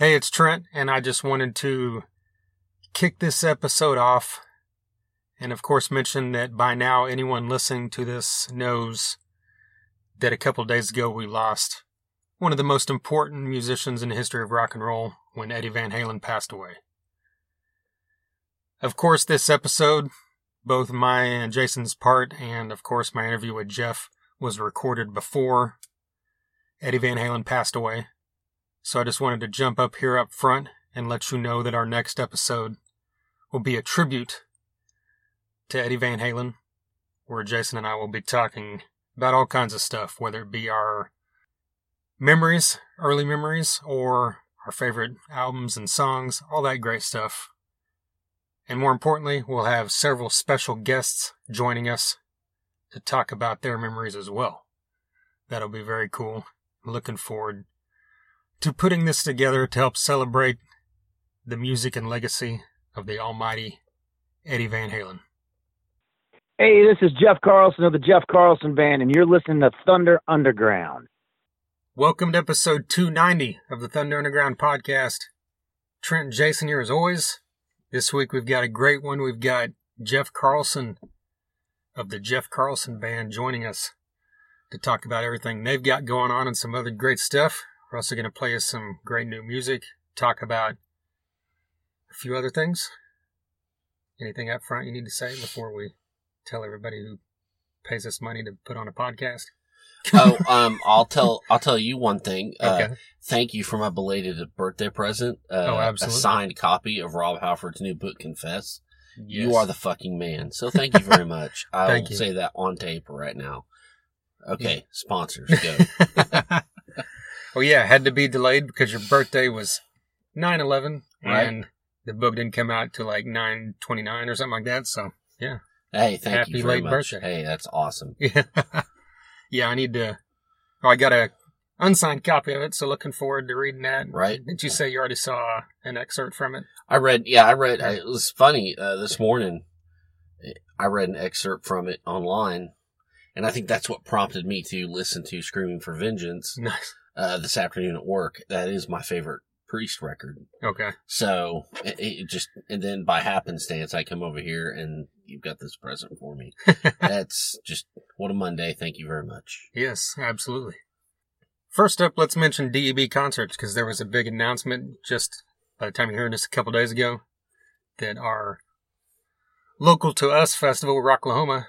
Hey, it's Trent, and I just wanted to kick this episode off and, of course, mention that by now anyone listening to this knows that a couple days ago we lost one of the most important musicians in the history of rock and roll when Eddie Van Halen passed away. Of course, this episode, both my and Jason's part, and of course my interview with Jeff, was recorded before Eddie Van Halen passed away. So I just wanted to jump up here up front and let you know that our next episode will be a tribute to Eddie Van Halen, where Jason and I will be talking about all kinds of stuff, whether it be our memories, early memories, or our favorite albums and songs, all that great stuff. And more importantly, we'll have several special guests joining us to talk about their memories as well. That'll be very cool. looking forward to putting this together to help celebrate the music and legacy of the almighty Eddie Van Halen. Hey, this is Jeff Carlson of the Jeff Carlson Band, and you're listening to Thunder Underground. Welcome to episode 290 of the Thunder Underground podcast. Trent and Jason here as always. This week we've got a great one. We've got Jeff Carlson of the Jeff Carlson Band joining us to talk about everything they've got going on and some other great stuff. We're also going to play us some great new music, talk about a few other things. Anything up front you need to say before we tell everybody who pays us money to put on a podcast? oh, um, I'll tell I'll tell you one thing. Uh, Okay. thank you for my belated birthday present. Uh, Oh, A absolutely. signed copy of Rob Halford's new book, Confess. You are the fucking man. So thank you very much. I'll you. say that on tape right now. Okay, sponsors go. well, yeah, had to be delayed because your birthday was 9 11 Right. and the book didn't come out till like 9 29 or something like that. So, yeah. hey, thank Happy you very late much. birthday. Hey, that's awesome. Yeah. yeah, I need to. Oh, I got a unsigned copy of it, so looking forward to reading that. Right. Did you say you already saw an excerpt from it? I read, yeah, I read. It was funny uh, this morning. I read an excerpt from it online, and I think that's what prompted me to listen to "Screaming for Vengeance" Nice. Uh, this afternoon at work. That is my favorite Priest record. Okay. So it, it just, and then by happenstance, I come over here and you've got this present for me. That's just what a Monday. Thank you very much. Yes, absolutely. First up, let's mention DEB concerts because there was a big announcement just by the time you're hearing this a couple days ago that our local to us festival, Rocklahoma,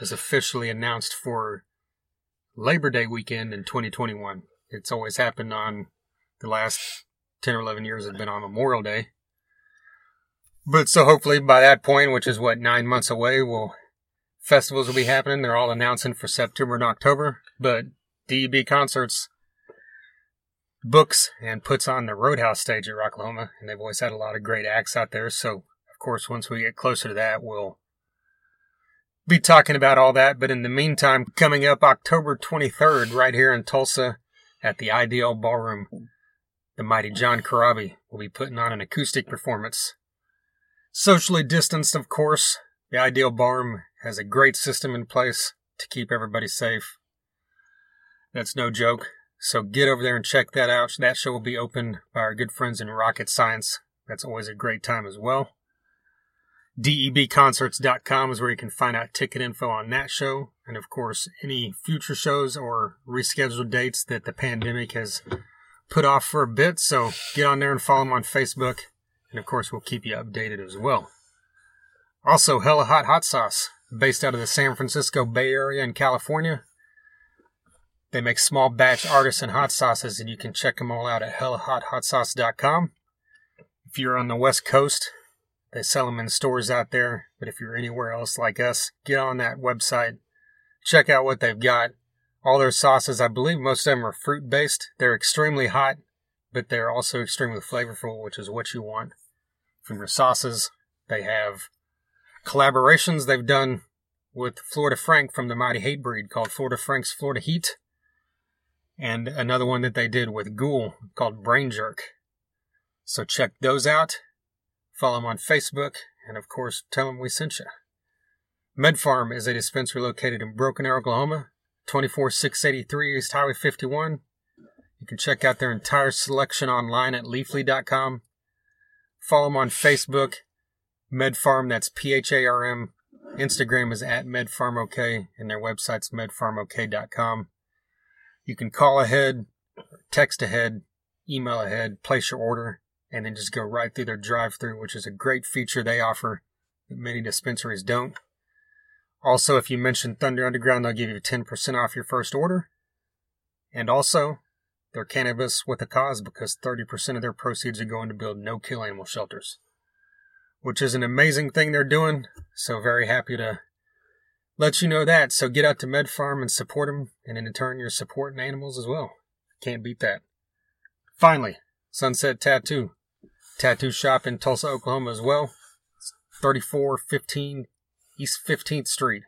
is officially announced for Labor Day weekend in 2021. It's always happened on the last 10 or 11 years, it's been on Memorial Day. But so hopefully by that point, which is what, nine months away, we'll festivals will be happening. They're all announcing for September and October. But DEB concerts books and puts on the Roadhouse stage at Rocklahoma, and they've always had a lot of great acts out there. So, of course, once we get closer to that, we'll be talking about all that. But in the meantime, coming up October 23rd, right here in Tulsa at the Ideal Ballroom, the mighty John Corabi will be putting on an acoustic performance. Socially distanced, of course. The Ideal Ballroom has a great system in place to keep everybody safe. That's no joke. So get over there and check that out. That show will be opened by our good friends in Rocket Science. That's always a great time as well. DEBconcerts.com is where you can find out ticket info on that show. And of course, any future shows or rescheduled dates that the pandemic has put off for a bit. So get on there and follow them on Facebook. And of course, we'll keep you updated as well. Also, Hella Hot Hot Sauce, based out of the San Francisco Bay Area in California. They make small batch artisan hot sauces, and you can check them all out at hellahothot.sauce.com. If you're on the West Coast, they sell them in stores out there. But if you're anywhere else like us, get on that website, check out what they've got. All their sauces, I believe most of them are fruit based. They're extremely hot, but they're also extremely flavorful, which is what you want from your sauces. They have collaborations they've done with Florida Frank from the Mighty Hatebreed called Florida Frank's Florida Heat and another one that they did with Ghoul called Brain Jerk. So check those out. Follow them on Facebook, and of course, tell them we sent you. MedPharm is a dispensary located in Broken Arrow, Oklahoma, 24683 East Highway 51. You You can check out their entire selection online at leafly.com. Follow them on Facebook, MedPharm, that's P H A R M. Instagram is at MedPharmOK, and their website's medpharmok.com. You can call ahead, text ahead, email ahead, place your order, and then just go right through their drive through, which is a great feature they offer that many dispensaries don't. Also, if you mention Thunder Underground, they'll give you 10% off your first order. And also, they're cannabis with a cause because 30% of their proceeds are going to build no kill animal shelters, which is an amazing thing they're doing. So, very happy to let you know that. So, get out to Med Pharm and support them, and in turn, you're supporting animals as well. Can't beat that. Finally, Sunset Tattoo. Tattoo shop in Tulsa, Oklahoma as well. 3415 East 15th Street,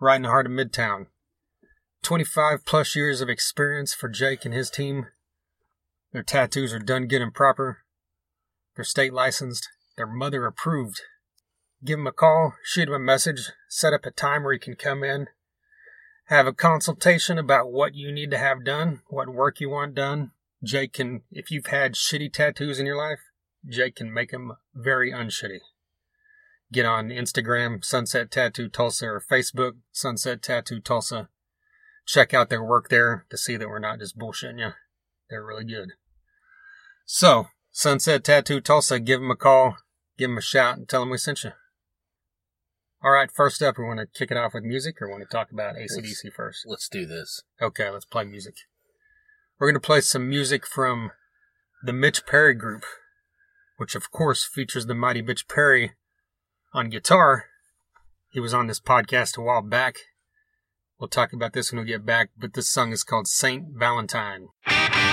right in the heart of Midtown. 25 plus years of experience for Jake and his team. Their tattoos are done good and proper. They're state licensed. They're mother approved. Give them a call, shoot them a message, set up a time where you can come in, have a consultation about what you need to have done, what work you want done. Jake can, if you've had shitty tattoos in your life, Jake can make them very unshitty. Get on Instagram, Sunset Tattoo Tulsa, or Facebook, Sunset Tattoo Tulsa. Check out their work there to see that we're not just bullshitting you. They're really good. So, Sunset Tattoo Tulsa, give them a call, give them a shout, and tell them we sent you. All right, first up, we want to kick it off with music, or want to talk about ACDC first? Let's do this. Okay, let's play music. We're going to play some music from the Mitch Perry Group, which of course features the mighty Mitch Perry on guitar. He was on this podcast a while back. We'll talk about this when we get back, but this song is called Saint Valentine. Happy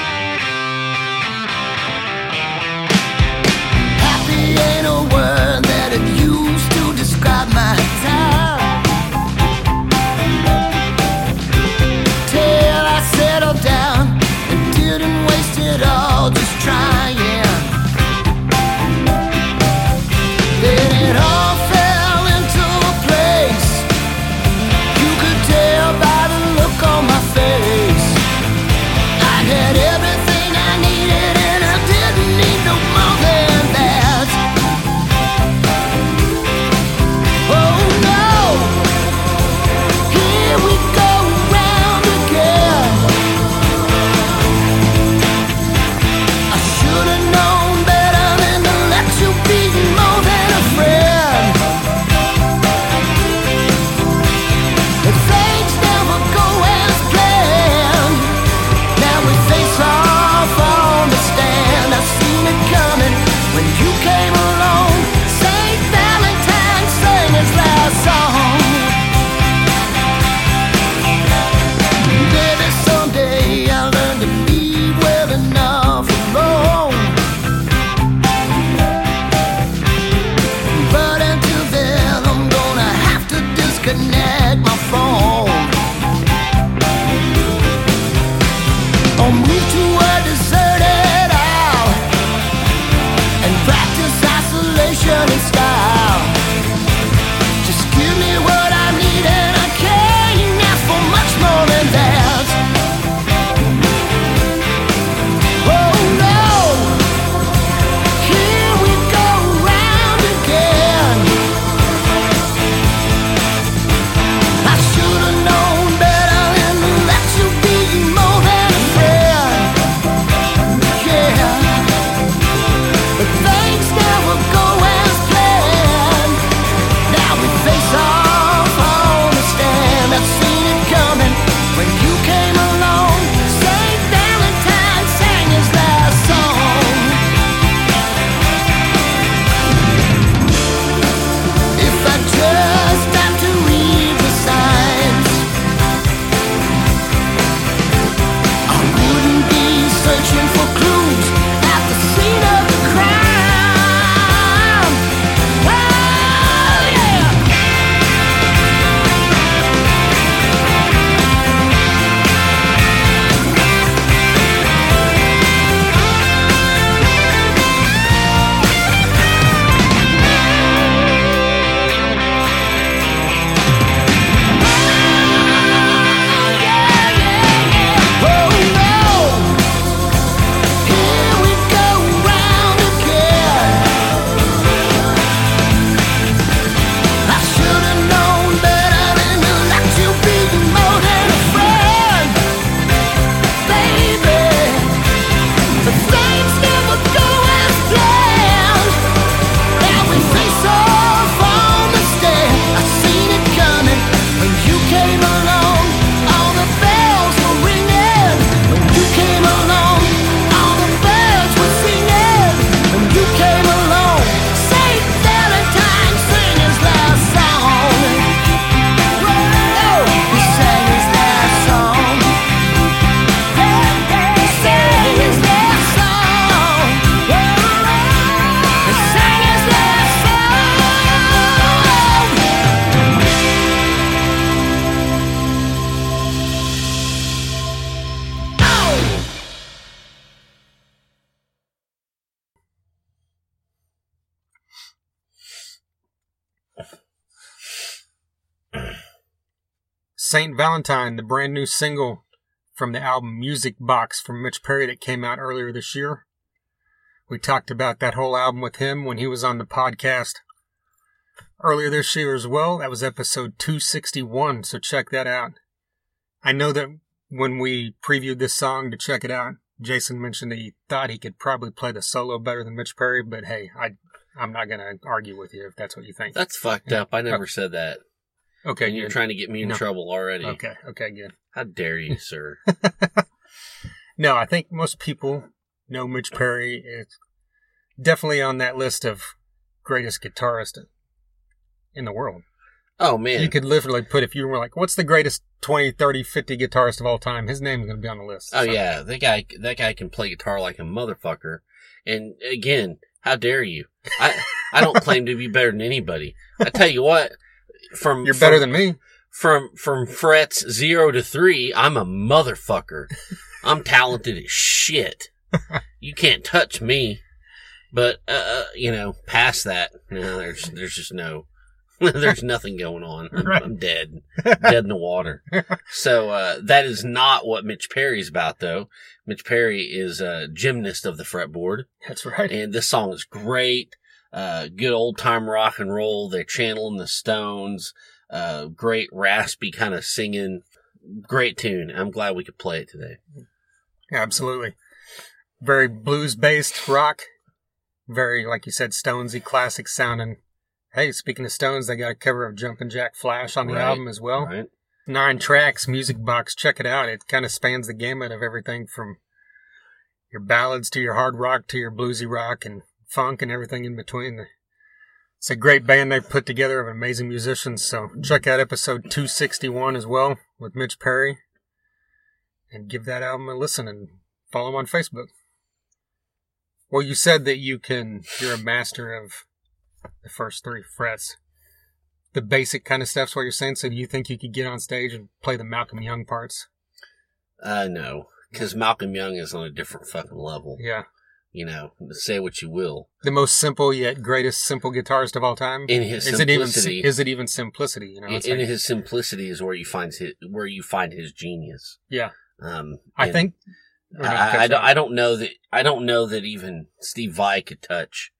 ain't a word that it used to describe my time. Valentine, the brand new single from the album Music Box from Mitch Perry that came out earlier this year. We talked about that whole album with him when he was on the podcast earlier this year as well. That was episode 261, so check that out. I know that when we previewed this song to check it out, Jason mentioned that he thought he could probably play the solo better than Mitch Perry, but hey, I I'm not gonna argue with you if that's what you think. That's fucked up. I never said that. Okay, and you're trying to get me in No. trouble already. Okay, okay, good. How dare you, sir? No, I think most people know Mitch Perry. It's definitely on that list of greatest guitarist in the world. Oh man, You could literally put, if you were like, what's the greatest 20, 30, 50 guitarist of all time? His name's going to be on the list. Oh So, yeah, that guy that guy can play guitar like a motherfucker. And again, how dare you? I I don't claim to be better than anybody. I tell you what, from You're better from, than me. from from frets zero to three, I'm a motherfucker. I'm talented as shit. You can't touch me. But uh, uh, you know, past that, no, there's there's just no, there's nothing going on. I'm, Right. I'm dead, dead in the water. So uh, that is not what Mitch Perry's about, though. Mitch Perry is a gymnast of the fretboard, That's right. and this song is great. Uh, good old time rock and roll. They're channeling the Stones. Uh, great raspy kind of singing. Great tune. I'm glad we could play it today. Absolutely. Very blues based rock. Very, like you said, Stonesy classic sounding. Hey, speaking of Stones, they got a cover of Jumpin' Jack Flash on the Right. album as well. Right? Nine tracks, music box. Check it out. It kind of spans the gamut of everything from your ballads to your hard rock to your bluesy rock and funk and everything in between. It's a great band they've put together of amazing musicians. So check out episode 261 as well with Mitch Perry and give that album a listen and follow him on Facebook. Well, you said that you can, you're a master of the first three frets. The basic kind of stuff's what you're saying. So do you think you could get on stage and play the Malcolm Young parts? Uh, no, because Malcolm Young is on a different fucking level. Yeah. You know, say what you will. The most simple yet greatest simple guitarist of all time. In his is it even simplicity, is it even simplicity? You know, in, it's in like- his simplicity is where you find his where you find his genius. yeah. Um, I think I, I, don't, I don't know that I don't know that even Steve Vai could touch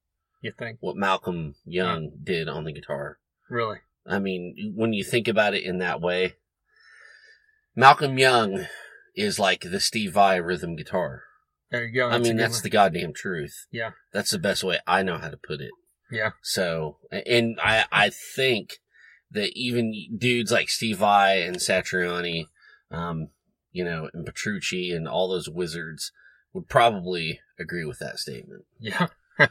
you think what Malcolm Young did on the guitar. really. I mean, when you think about it in that way, Malcolm Young is like the Steve Vai rhythm guitar. There you go. I mean, that's one. the goddamn truth. Yeah. That's the best way I know how to put it. Yeah. So, and I, I think that even dudes like Steve Vai and Satriani, um, you know, and Petrucci and all those wizards would probably agree with that statement. Yeah.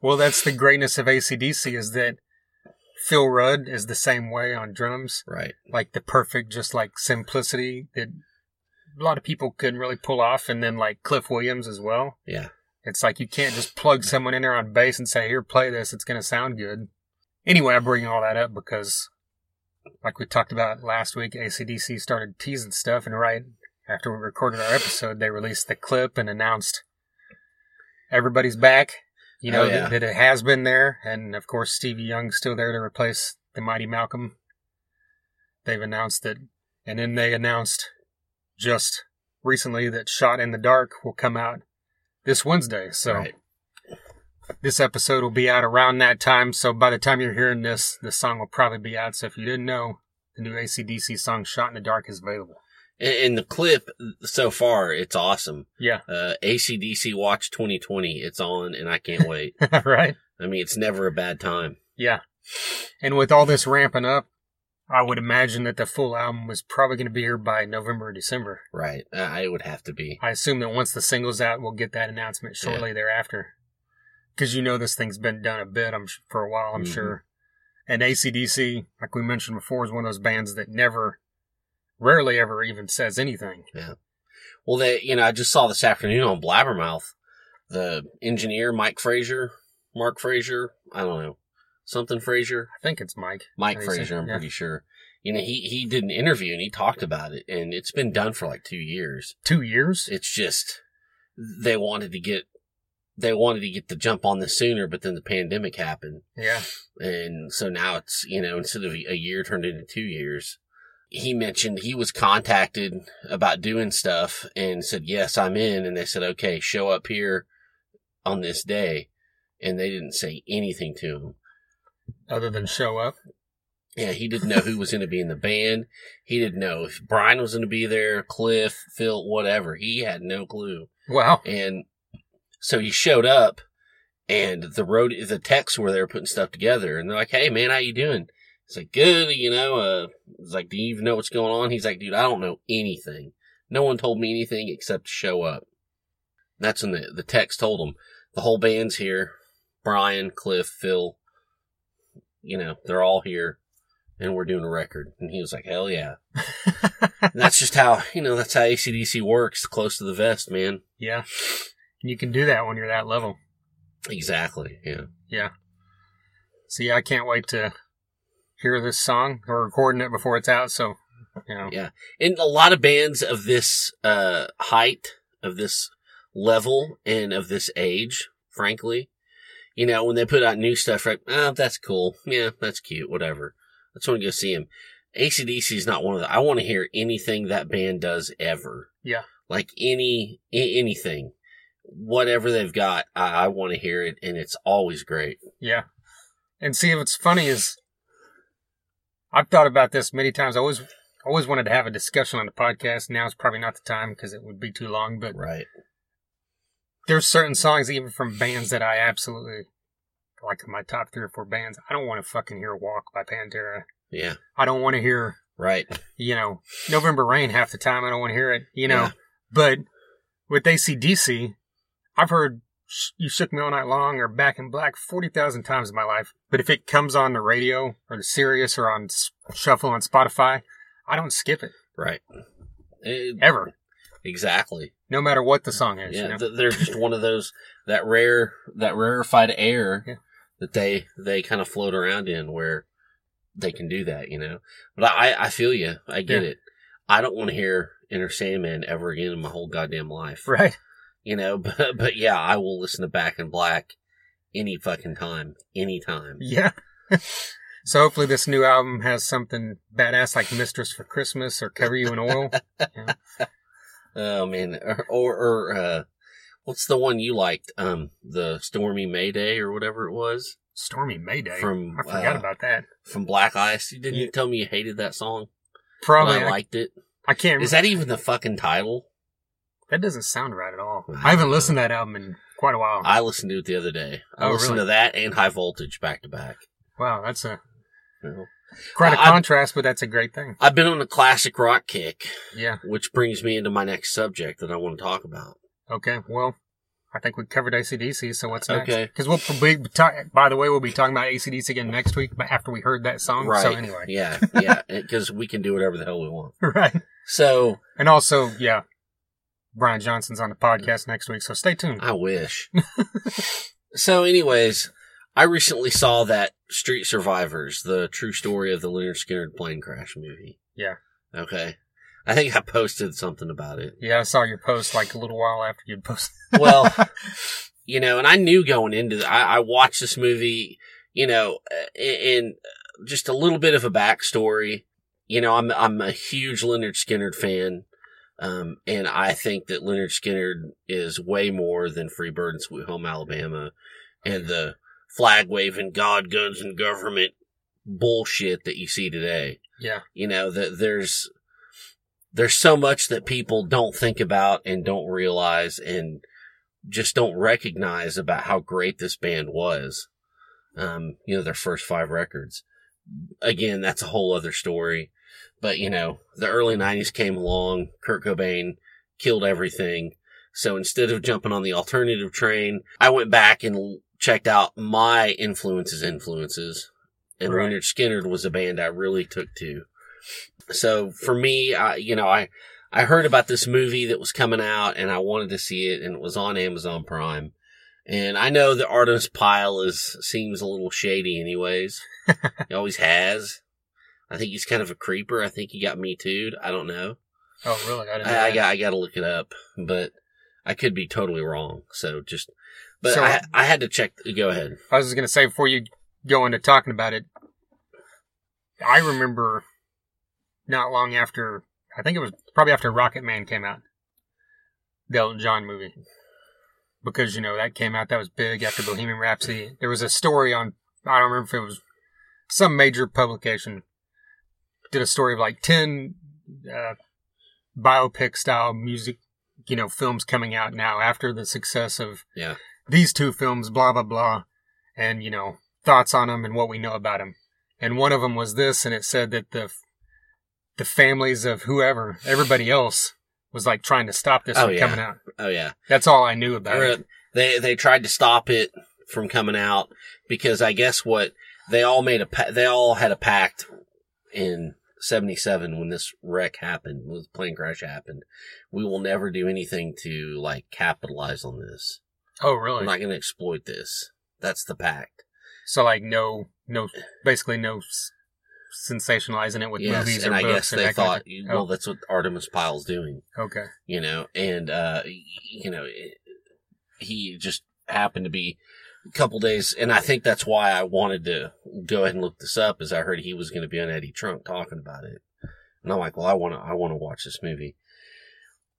well, that's the greatness of ACDC is that Phil Rudd is the same way on drums. Right. Like the perfect, just like simplicity that a lot of people couldn't really pull off. And then like Cliff Williams as well. Yeah. It's like you can't just plug someone in there on bass and say, here, play this. It's going to sound good. Anyway, I bring all that up because, like we talked about last week, ACDC started teasing stuff. And right after we recorded our episode, they released the clip and announced everybody's back. You oh, know, Oh, yeah. that, that it has been there. And of course, Stevie Young's still there to replace the mighty Malcolm. They've announced that. And then they announced just recently that Shot in the Dark will come out this Wednesday. So Right. this episode will be out around that time. So by the time you're hearing this, the song will probably be out. So if you didn't know, the new ACDC song Shot in the Dark is available. And, and the clip so far, it's awesome. Yeah. Uh, ACDC Watch 2020, it's on and I can't wait. right? I mean, it's never a bad time. Yeah. And with all this ramping up, I would imagine that the full album was probably going to be here by November or December. Right. Uh, it would have to be. I assume that once the single's out, we'll get that announcement shortly thereafter. Because you know this thing's been done a bit I'm, sh- for a while, I'm Mhm. sure. And ACDC, like we mentioned before, is one of those bands that never, rarely ever even says anything. Yeah. Well, they, you know, I just saw this afternoon on Blabbermouth, the engineer, Mike Fraser, Mark Fraser, I don't know, something Fraser, I think it's Mike. Mike How do you say- Fraser, I'm yeah. pretty sure. You know, he, he did an interview and he talked about it and it's been done for like two years. Two years? It's just, they wanted to get, they wanted to get the jump on this sooner, but then the pandemic happened. Yeah. And so now it's, you know, instead of a year turned into two years. he mentioned he was contacted about doing stuff and said, yes, I'm in. And they said, okay, show up here on this day. And they didn't say anything to him. Other than show up. Yeah, he didn't know who was going to be in the band. He didn't know if Brian was going to be there, Cliff, Phil, whatever. He had no clue. Wow. And so he showed up and the road, the techs were there putting stuff together and they're like, Hey man, how you doing? It's like, good, you know, uh, it's like, do you even know what's going on? He's like, dude, I don't know anything. No one told me anything except to show up. That's when the, the text told him the whole band's here. Brian, Cliff, Phil, you know, they're all here and we're doing a record. And he was like, hell yeah. And that's just how, you know, that's how ACDC works, close to the vest, man. yeah. You can do that when you're that level. Exactly. Yeah. Yeah. See, I can't wait to hear this song. We're recording it before it's out, so you know. Yeah. And a lot of bands of this, uh, height, of this level, and of this age, frankly, you know, when they put out new stuff, right? Oh, that's cool. Yeah, that's cute. Whatever. I just want to go see him. ACDC is not one of the, I want to hear anything that band does ever. Yeah. Like any, anything. Whatever they've got, I, I want to hear it, and it's always great. Yeah. And see, what's funny is I've thought about this many times. I always, always wanted to have a discussion on the podcast. Now it's probably not the time because it would be too long. But Right. There's certain songs, even from bands that I absolutely like. My top three or four bands. I don't want to fucking hear "Walk" by Pantera. Yeah. I don't want to hear, Right. you know, November Rain half the time. I don't want to hear it. You know, Yeah. but with ACDC, I've heard "You Shook Me All Night Long" or "Back in Black" forty thousand times in my life. But if it comes on the radio or the Sirius or on shuffle on Spotify, I don't skip it Right. Eh, ever, exactly. no matter what the song is. Yeah, you know? th- they're just one of those that rare that rarefied air Yeah. that they they kind of float around in where they can do that, you know. But I I feel you, I get Yeah. it. I don't want to hear Enter Sandman ever again in my whole goddamn life, right? you know. But but yeah, I will listen to Back in Black any fucking time, anytime. Yeah. so hopefully this new album has something badass like "Mistress for Christmas" or "Cover You in Oil." Oh man, or or, or uh, what's the one you liked? Um, the Stormy Mayday or whatever it was Stormy Mayday. From, I forgot uh, about that. from Black Ice. You didn't you tell me you hated that song? Probably. But I I, liked it. I can't. Is that even the fucking title? that doesn't sound right at all. I I haven't don't know. listened to that album in quite a while. I listened to it the other day. I Oh, listened really? to that and High Voltage back to back. wow, that's a You know? Quite a I- I- contrast, but that's a great thing. I've been on a classic rock kick, Yeah. which brings me into my next subject that I want to talk about. Okay. Well, I think we covered ACDC. So what's next? Okay. Because we'll be by the way, we'll be talking about ACDC again next week. But after we heard that song. Right. So anyway. Yeah, yeah, because we can do whatever the hell we want. right. So And also, yeah, Brian Johnson's on the podcast next week. So stay tuned. I wish. so, anyways, I recently saw that Street Survivors, the true story of the Lynyrd Skynyrd plane crash movie. Yeah. Okay. I think I posted something about it. Yeah, I saw your post like a little while after you'd posted. Well, you know, and I knew going into the, I, I watched this movie, you know, and just a little bit of a backstory. You know, I'm I'm a huge Lynyrd Skynyrd fan, um, and I think that Lynyrd Skynyrd is way more than Freebird and Sweet Home Alabama, and the flag waving God, guns, and government bullshit that you see today. yeah. You know, that there's there's so much that people don't think about and don't realize and just don't recognize about how great this band was. Um, you know, their first five records. Again, that's a whole other story. But, you know, the early 90s came along, Kurt Cobain killed everything. So instead of jumping on the alternative train, I went back and checked out my influences, influences. And Right. Lynyrd Skynyrd was a band I really took to. So for me, I, you know, I, I heard about this movie that was coming out and I wanted to see it and it was on Amazon Prime. And I know the Artimus Pyle is, seems a little shady anyways. he always has. I think he's kind of a creeper. I think he got me too. I don't know. Oh, really? I didn't know I, I got, I got to look it up, but I could be totally wrong. So just, but So- I, I had to check. Go ahead. I was just going to say before you go into talking about it, I remember not long after. I think it was probably after Rocket Man came out, the Elton John movie, because you know that came out that was big after Bohemian Rhapsody. There was a story on I don't remember if it was some major publication did a story of like ten uh, biopic style music, you know, films coming out now after the success of Yeah. These two films, blah blah blah, and you know thoughts on them and what we know about them. And one of them was this, and it said that the the families of whoever, everybody else, was like trying to stop this Oh, from yeah. coming out. Oh yeah. That's all I knew about Or, it. They they tried to stop it from coming out because I guess what they all made a pa- they all had a pact in '77 when this wreck happened, when the plane crash happened. We will never do anything to like capitalize on this. Oh, really? I'm not going to exploit this. That's the pact. so like no, no, basically no s- sensationalizing it with yes, movies and or I books guess they that kind thought, of thing. well, Oh, that's what Artimus Pyle's doing. okay. you know, and, uh, you know, it, he just happened to be a couple days, and I think that's why I wanted to go ahead and look this up, is I heard he was going to be on Eddie Trunk talking about it. And I'm like, well, I want to, I want to watch this movie.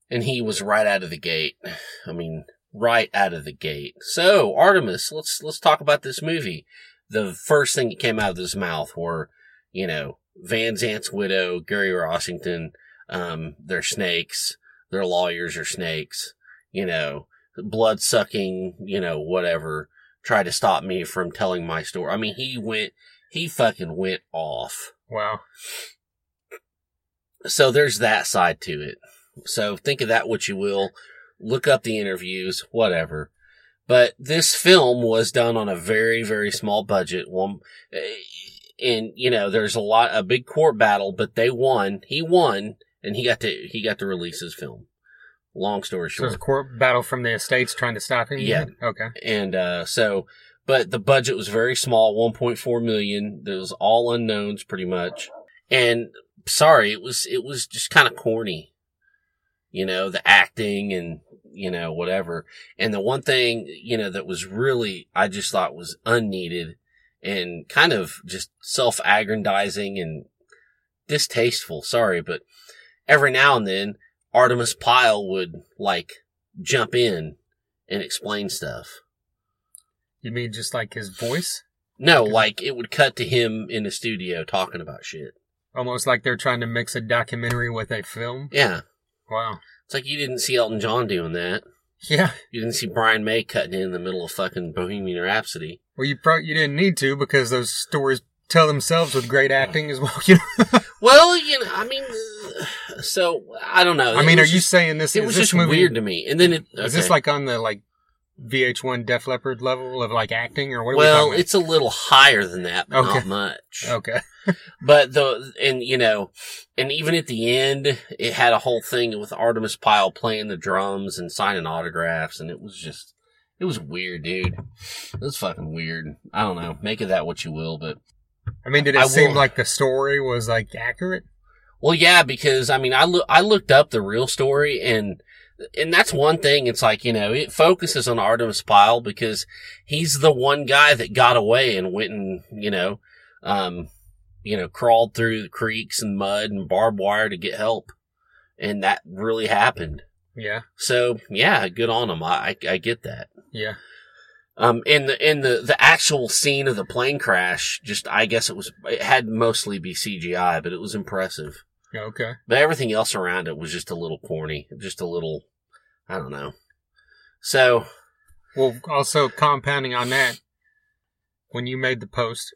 And he was right out of the gate. I mean, right out of the gate. So, Artimus, let's, let's talk about this movie. The first thing that came out of his mouth were, you know, Van Zant's widow, Gary Rossington, um, they're snakes their lawyers are snakes, you know, blood sucking, you know, whatever, try to stop me from telling my story. I mean, he went, he fucking went off. Wow. So there's that side to it. So think of that what you will. Look up the interviews, whatever. But this film was done on a very, very small budget. One, eh, and you know, there's a lot, a big court battle, but they won. He won, and he got to, he got to release his film. Long story short. there's a court battle from the estates trying to stop him. Yeah. Okay. And uh, so, but the budget was very small, 1.4 million. There was all unknowns pretty much. And sorry, it was it was just kind of corny. You know, the acting and you know whatever. And the one thing you know that was really I just thought was unneeded and kind of just self-aggrandizing and distasteful. Sorry, but every now and then Artimus Pyle would like jump in and explain stuff. You mean just like his voice? No, like it would cut to him in the studio talking about shit. Almost like they're trying to mix a documentary with a film. Yeah. Wow. It's like you didn't see Elton John doing that. Yeah. You didn't see Brian May cutting in the middle of fucking Bohemian Rhapsody. Well, you pro- you didn't need to because those stories tell themselves with great acting as well. You know? Well, you know, I mean, so I don't know. I mean, are was you saying this? It is was this just movie, weird to me. And then it Is this okay. like on the like VH1 Def Leppard level of like acting, or what? Are well, we it's a little higher than that, but not much. okay. But the and you know, and even at the end, it had a whole thing with Artimus Pyle playing the drums and signing autographs, and it was just, it was weird, dude. It was fucking weird. I don't know. Make of that what you will, but I mean, did it I seem will- like the story was like accurate? well, yeah, because I mean, I look, I looked up the real story, and and that's one thing. It's like you know, it focuses on Artimus Pyle because he's the one guy that got away and went and you know, um, you know, crawled through the creeks and mud and barbed wire to get help, and that really happened. Yeah. So yeah, good on them. I, I I get that. Yeah. Um, and the and the the actual scene of the plane crash, just I guess it was it had mostly be CGI, but it was impressive. Yeah, Okay. But everything else around it was just a little corny, just a little, I don't know. So Well, also compounding on that, when you made the post,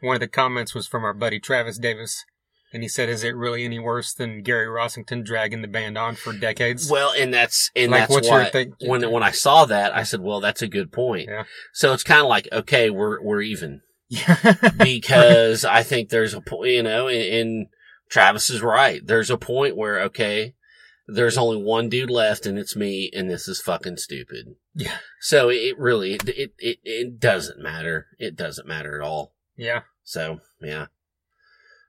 one of the comments was from our buddy Travis Davis, and he said, "Is it really any worse than Gary Rossington dragging the band on for decades?" well, and that's and Like, that's why thing- when when I saw that, I said, well, that's a good point. Yeah. So it's kind of like, okay, we're we're even. because I think there's a point, you know, and, and Travis is right. There's a point where, okay, there's only one dude left and it's me and this is fucking stupid. Yeah. So it really, it, it, it doesn't matter. It doesn't matter at all. Yeah. So yeah.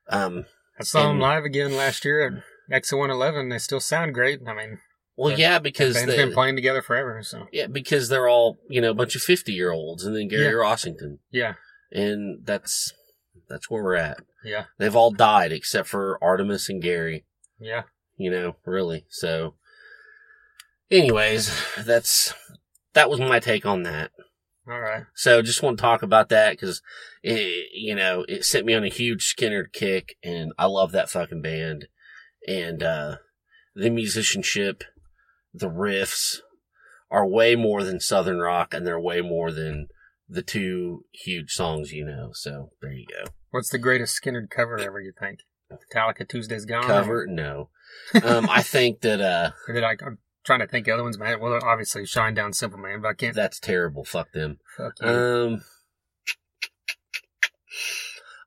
Um, I saw them live again last year at Exo 111. They still sound great. I mean, well, Yeah. because they've been playing together forever. So yeah, because they're all, you know, a bunch of 50 year olds and then Gary Yeah. Rossington yeah, and that's, That's where we're at. Yeah. They've all died except for Artimus and Gary. Yeah. You know, really. So, anyways, that's that was my take on that. All right. So just want to talk about that because it, you know, it sent me on a huge Skynyrd kick and I love that fucking band and, uh, the musicianship, the riffs are way more than Southern rock and they're way more than the two huge songs, you know. So there you go. What's the greatest Skynyrd cover ever? You think? Metallica Tuesday's Gone. Cover? No. Um, I think that, uh, I? Trying to think of other ones, man. Well, obviously Shinedown Simple Man, but I can't. that's terrible. Fuck them. Fuck you. Um,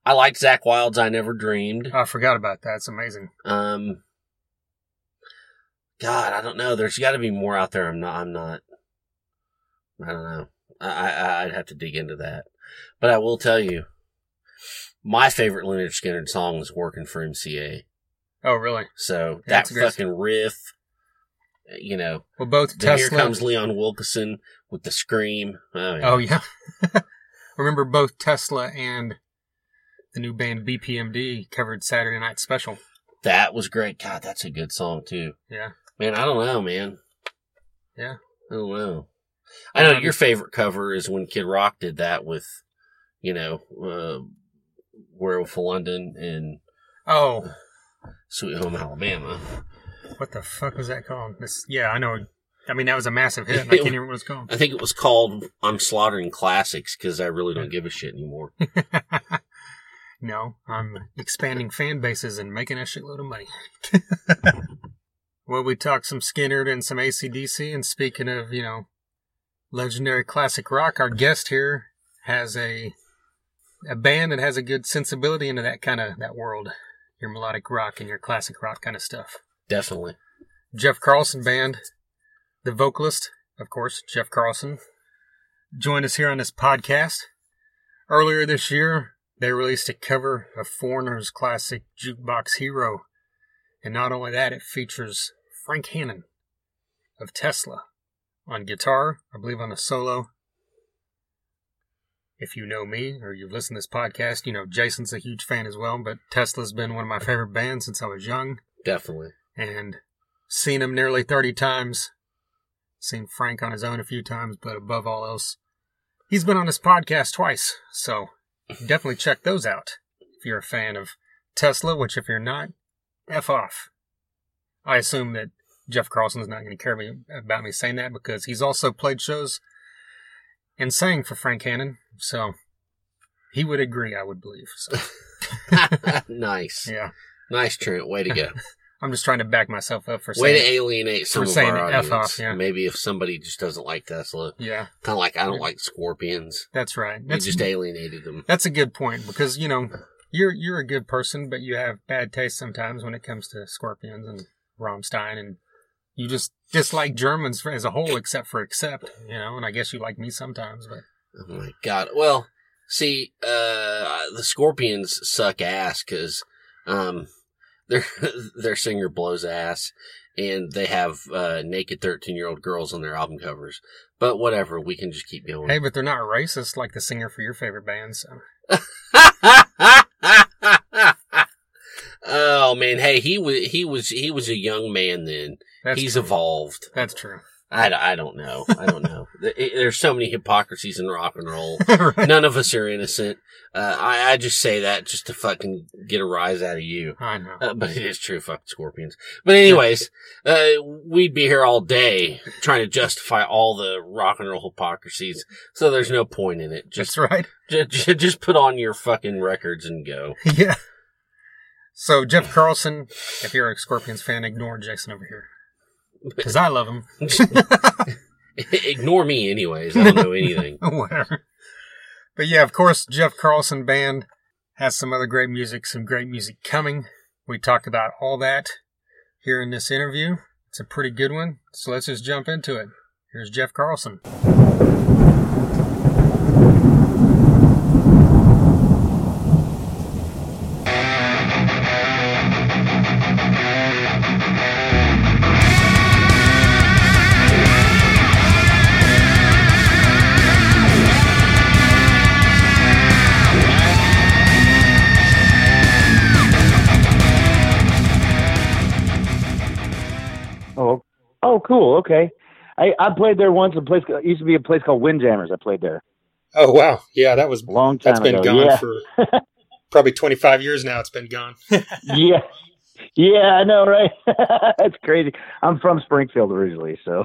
I like Zakk Wylde's I Never Dreamed. I forgot about that. It's amazing. Um, God, I don't know. There's got to be more out there. I'm not. I'm not. I don't know. I, I I'd have to dig into that. But I will tell you, my favorite Lynyrd Skynyrd song is "Working for MCA." Oh, really? So that it's a great fucking riff, you know. Well, both Tesla. here comes Leon Wilkeson with the scream. Oh, yeah. Oh yeah. Remember both Tesla and the new band BPMD covered Saturday Night Special. that was great. God, that's a good song too. Yeah. Man, I don't know, man. Yeah. I don't know. I know Um, your favorite cover is when Kid Rock did that with, you know, uh, Werewolf of London and Oh, Sweet Home Alabama. What the fuck was that called? This. Yeah, I know. I mean, that was a massive hit. I can't even remember what it's called. I think it was called I'm Slaughtering Classics because I really don't give a shit anymore. no, I'm expanding fan bases and making a shitload of money. well, we talked some Skynyrd and some ACDC, and speaking of, you know, legendary classic rock, our guest here has a a band that has a good sensibility into that kind of that world, your melodic rock and your classic rock kind of stuff. Definitely. Jeff Carlson Band, the vocalist, of course, Jeff Carlson, joined us here on this podcast. Earlier this year, they released a cover of Foreigner's classic Jukebox Hero. And not only that, it features Frank Hannon of Tesla on guitar, I believe on a solo. If you know me or you've listened to this podcast, you know Jason's a huge fan as well, but Tesla's been one of my favorite bands since I was young Definitely. And seen him nearly 30 times. Seen Frank on his own a few times, but above all else, he's been on this podcast twice. So definitely check those out if you're a fan of Tesla, which if you're not, F off. I assume that Jeff Carlson's not going to care me, about me saying that because he's also played shows and sang for Frank Hannon. So he would agree, I would believe. So nice. yeah, Nice, Trent. Way to go. I'm just trying to back myself up for Way to alienate some for of saying our F audience. off, yeah. Maybe if somebody just doesn't like Tesla, yeah, kind of like I don't like scorpions. that's right. You That's just alienated them. That's a good point because you know you're you're a good person, but you have bad taste sometimes when it comes to scorpions and Rammstein, and you just dislike Germans as a whole, except for accept, you know. And I guess you like me sometimes, but Oh my god. Well, see, uh, the Scorpions suck ass because, um, their, their singer blows ass and they have, uh, naked 13 year old girls on their album covers. But whatever, we can just keep going. hey, but they're not racist like the singer for your favorite band. So oh man, hey, he was, he was, he was a young man then. that's He's true. evolved. That's true. I, I don't know. I don't know. There's so many hypocrisies in rock and roll. right. None of us are innocent. Uh, I, I just say that just to fucking get a rise out of you. I know. Uh, but it is true, fuck scorpions. But anyways, uh, we'd be here all day trying to justify all the rock and roll hypocrisies. So there's no point in it. Just, That's right. just, just put on your fucking records and go. yeah. So Jeff Carlson, if you're a Scorpions fan, ignore Jason over here because I love him. Ignore me anyways. I don't know anything. Whatever. But yeah, of course, Jeff Carlson Band has some other great music, some great music coming. We talk about all that here in this interview. It's a pretty good one. So let's just jump into it. Here's Jeff Carlson. Oh, cool. Okay. I, I played there once. A place it used to be a place called Windjammers. I played there Oh wow, yeah, that was a long time that's been ago. gone yeah. for probably 25 years now. It's been gone. yeah. Yeah, I know, right? That's crazy. I'm from Springfield originally, so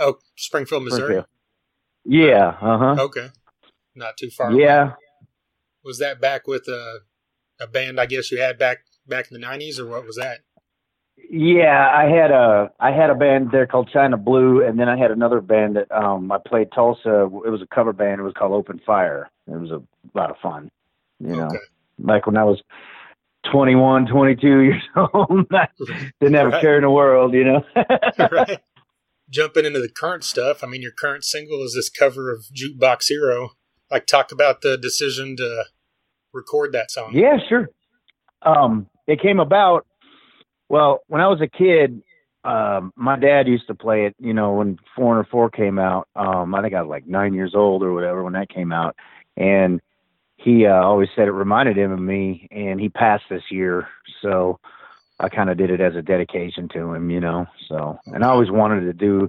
oh, Springfield, Missouri. Springfield. Yeah, uh huh. Okay, not too far. away. Yeah. Was that back with a a band? I guess you had back back in the 90s, or what was that? Yeah, I had a I had a band there called China Blue, and then I had another band that um I played Tulsa. It was a cover band. It was called Open Fire. It was a lot of fun. You know, Okay. like when I was 21, 22 years old, I didn't have a care in the world. You know. right. Jumping into the current stuff, I mean, your current single is this cover of Jukebox Hero. Like, talk about the decision to record that song. Yeah, sure. Um, it came about. Well, when I was a kid, um, my dad used to play it. You know, when Foreigner Four came out, um, I think I was like nine years old or whatever when that came out, and he uh, always said it reminded him of me. And he passed this year, so I kind of did it as a dedication to him. You know, so and I always wanted to do,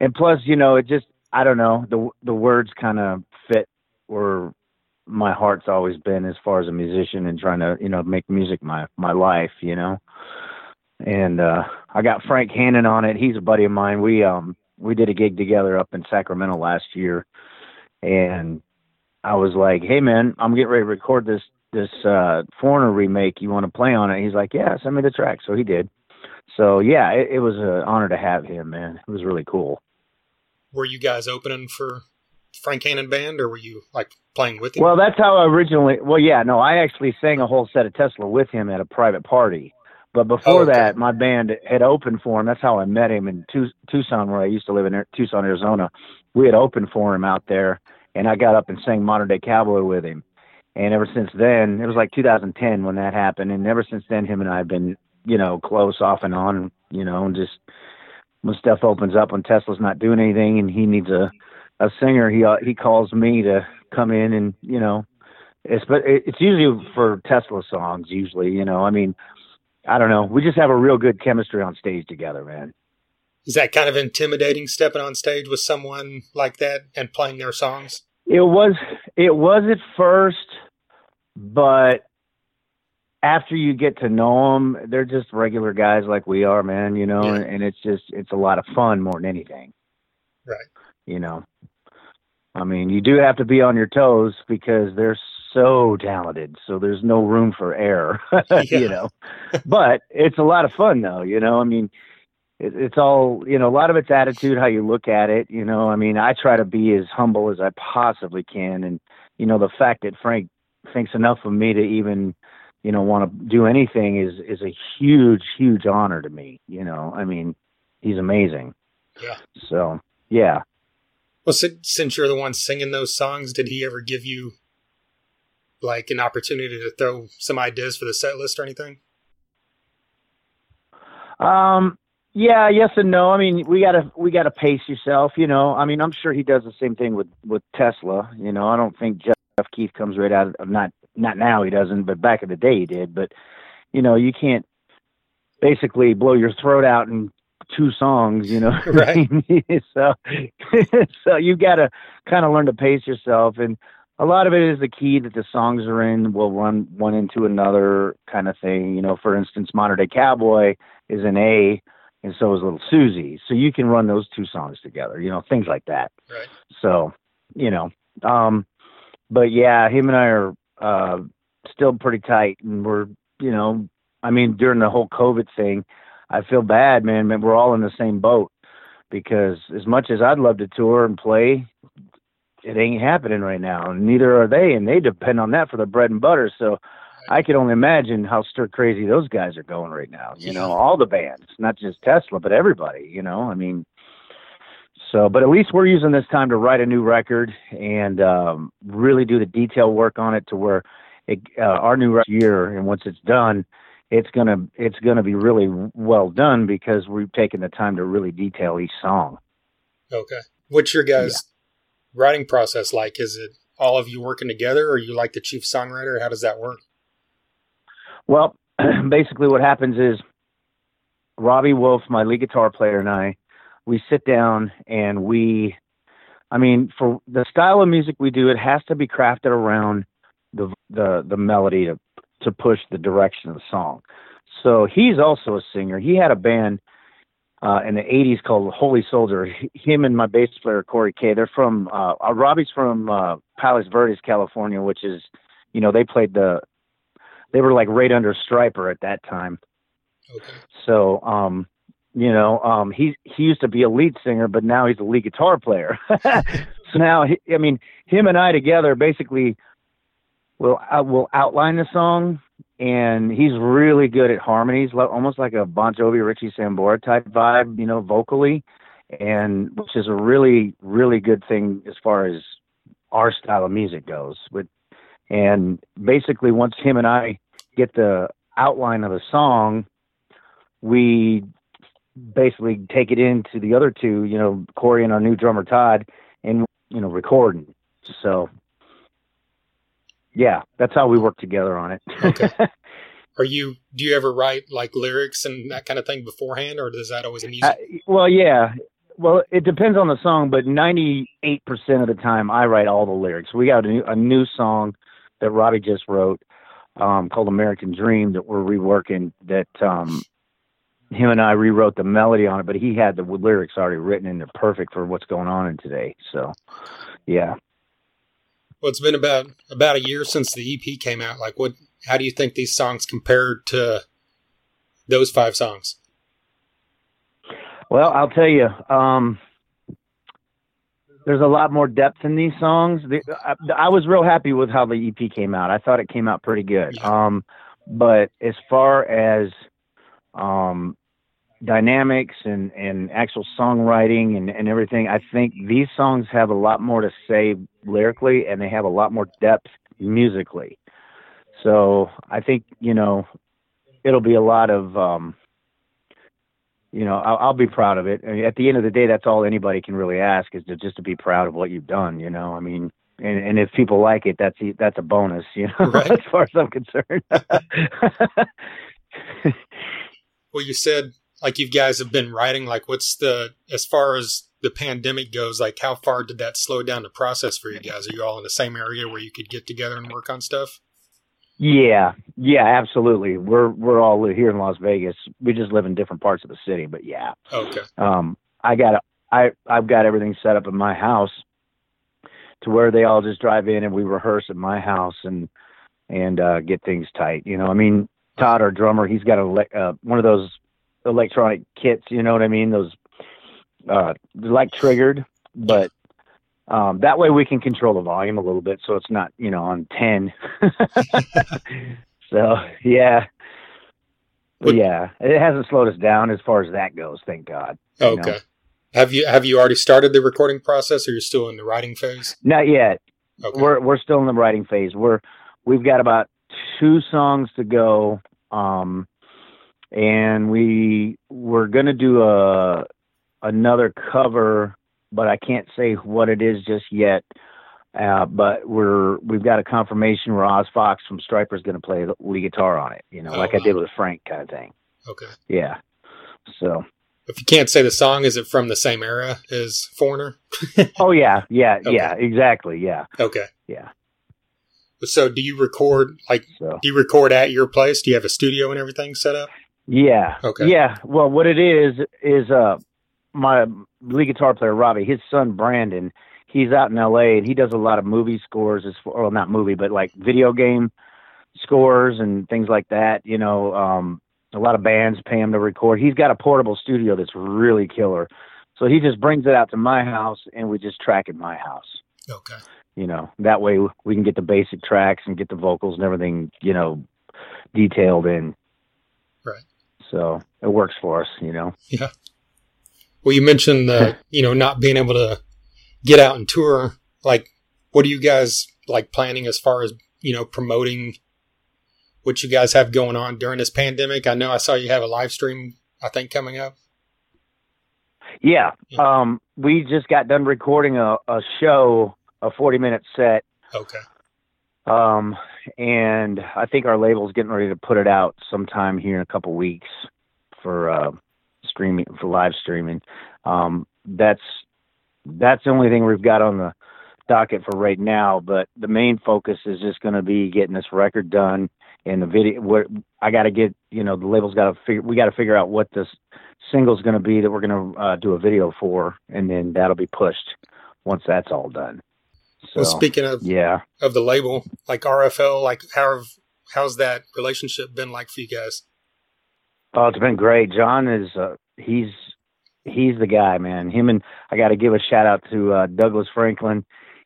and plus, you know, it just I don't know the the words kind of fit where my heart's always been as far as a musician and trying to you know make music my my life you know and uh i got frank hannon on it. He's a buddy of mine. We um we did a gig together up in sacramento last year. And i was like hey man i'm getting ready to record this this uh foreigner remake. You want to play on it? He's like yeah send me the track. So he did. So yeah it, it was an honor to have him man. It was really cool. Were you guys opening for Frank Hannon Band, or were you like playing with him? Well, that's how I originally. Well, yeah, no, I actually sang a whole set of Tesla with him at a private party. But before Oh, okay. that, my band had opened for him. That's how I met him in Tucson, where I used to live in Tucson, Arizona. We had opened for him out there, and I got up and sang Modern Day Cowboy with him. And ever since then, it was like 2010 when that happened. And ever since then, him and I have been, you know, close off and on, you know, and just when stuff opens up, when Tesla's not doing anything and he needs a a singer, he uh, he calls me to come in and you know, it's but it's usually for Tesla songs. Usually, you know, I mean, I don't know. We just have a real good chemistry on stage together, man. Is that kind of intimidating stepping on stage with someone like that and playing their songs? It was it was at first, but after you get to know them, they're just regular guys like we are, man. You know, Yeah. and, and it's just it's a lot of fun more than anything. Right. You know, I mean, you do have to be on your toes because they're so talented. So there's no room for error. You know, but it's a lot of fun though. You know, I mean. It, it's all you know. A lot of it's attitude, how you look at it. You know, I mean, I try to be as humble as I possibly can, and you know, the fact that Frank thinks enough of me to even, you know, want to do anything is is a huge, huge honor to me. You know, I mean, he's amazing. Yeah. So yeah, Well, since you're the one singing those songs, did he ever give you like an opportunity to throw some ideas for the set list or anything? Um, yeah, yes and no. I mean, we gotta we gotta pace yourself. You know, I mean, I'm sure he does the same thing with with Tesla. You know, I don't think Jeff Keith comes right out of not not now he doesn't, but back in the day he did. But you know, you can't basically blow your throat out in two songs. You know, Right. so so you gotta kind of learn to pace yourself and. A lot of it is the key that the songs are in will run one into another kind of thing. You know, for instance, Modern Day Cowboy is an A, and so is Little Suzi. So you can run those two songs together, you know, things like that. Right. So, you know, um, but yeah, him and I are uh, still pretty tight, and we're, you know, I mean, during the whole COVID thing, I feel bad, man. Man, we're all in the same boat because as much as I'd love to tour and play, it ain't happening right now. And neither are they, and they depend on that for their bread and butter. So I can only imagine how stir crazy those guys are going right now. You know, all the bands, not just Tesla, but everybody. You know, I mean, so but at least we're using this time to write a new record and um, really do the detail work on it to where it, uh, our new year, and once it's done, it's gonna it's gonna be really well done because we've taken the time to really detail each song. Okay. What's your guys' writing process like? Is it all of you working together, or you like the chief songwriter? How does that work? Well, basically, what happens is Robbie Wolf, my lead guitar player, and I, we sit down and we, I mean, for the style of music we do, it has to be crafted around the the the melody to to push the direction of the song. So he's also a singer. He had a band uh, in the '80s called Holy Soldier. Him and my bass player Corey K. They're from uh, uh, Robbie's from uh, Palos Verdes, California, which is, you know, they played the, they were like right under Stryper at that time. Okay. So, um, you know, um, he he used to be a lead singer, but now he's a lead guitar player. so now, he, I mean, him and I together basically will uh, will outline the song, and he's really good at harmonies, almost like a Bon Jovi, Richie Sambora type vibe, you know, vocally, and which is a really really good thing as far as our style of music goes. With and basically, once him and I get the outline of a song, we basically take it into the other two, you know, Corey and our new drummer Todd, and you know, recording. So, yeah, that's how we work together on it. Okay. Are you? Do you ever write like lyrics and that kind of thing beforehand, or does that always easy? Uh, well, yeah. Well, it depends on the song, but 98% of the time I write all the lyrics. We got a new, a new song that Robbie just wrote um, called American Dream that we're reworking that um, him and I rewrote the melody on it, but he had the lyrics already written and they're perfect for what's going on in today. So, yeah. Well, it's been about about a year since the EP came out. Like, what? How do you think these songs compared to those five songs? Well, I'll tell you, um, there's a lot more depth in these songs. The, I, I was real happy with how the EP came out. I thought it came out pretty good. Yeah. Um, but as far as um, dynamics and, and actual songwriting and, and everything, I think these songs have a lot more to say lyrically and they have a lot more depth musically. So I think, you know, it'll be a lot of, um, you know, I'll, I'll be proud of it. I mean, at the end of the day, that's all anybody can really ask is to just to be proud of what you've done. You know, I mean, and, and if people like it, that's that's a bonus. You know, Right. as far as I'm concerned. Well, you said like you guys have been writing. Like, what's the as far as the pandemic goes? Like, how far did that slow down the process for you guys? Are you all in the same area where you could get together and work on stuff? yeah, yeah, absolutely. We're we're all here in Las Vegas. We just live in different parts of the city, but yeah. Okay. um i got i i've got everything set up in my house to where they all just drive in and we rehearse at my house and and uh get things tight you know i mean todd our drummer he's got a uh, one of those electronic kits you know what i mean those uh like triggered but um that way we can control the volume a little bit so it's not you know on 10 so yeah but yeah it hasn't slowed us down as far as that goes thank god you know? Okay. Have you have you already started the recording process, or you're still in the writing phase? Not yet. Okay. We're we're still in the writing phase. We're we've got about two songs to go, um, and we we're gonna do a another cover, but I can't say what it is just yet. Uh, but we're we've got a confirmation where Oz Fox from Stryper is gonna play the lead guitar on it. You know, Oh, like I did with Frank, kind of thing. okay. Yeah. So. If you can't say the song, is it from the same era as Foreigner? Oh yeah, yeah, Okay. yeah. Exactly. Yeah. Okay. Yeah. So, do you record like So. do you record at your place? Do you have a studio and everything set up? Yeah. Okay. Yeah. Well, what it is is uh my lead guitar player Robbie, his son Brandon, he's out in L.A. and he does a lot of movie scores, as well, not movie, but like video game scores and things like that. You know, um, a lot of bands pay him to record. He's got a portable studio that's really killer, so he just brings it out to my house and we just track at my house. Okay. You know, that way we can get the basic tracks and get the vocals and everything, you know, detailed in. So it works for us, you know. Yeah. Well, you mentioned the you know not being able to get out and tour. Like, what are you guys like planning as far as you know promoting what you guys have going on during this pandemic? I know I saw you have a live stream. I think coming up. Yeah. Yeah. Um, we just got done recording a, a show, a 40 minute set. Okay. Um, and I think our label's getting ready to put it out sometime here in a couple weeks for, uh, streaming for live streaming. Um, that's that's the only thing we've got on the docket for right now. But the main focus is just going to be getting this record done and the video. What I got to get, you know, the label's got to figure. We got to figure out what this single's going to be that we're going to uh, do a video for, and then that'll be pushed once that's all done. So, well, speaking of yeah, of the label, like RFL, like how have, how's that relationship been like for you guys? Oh, it's been great. John is uh, he's he's the guy, man. Him and I got to give a shout out to uh, Douglas Franklin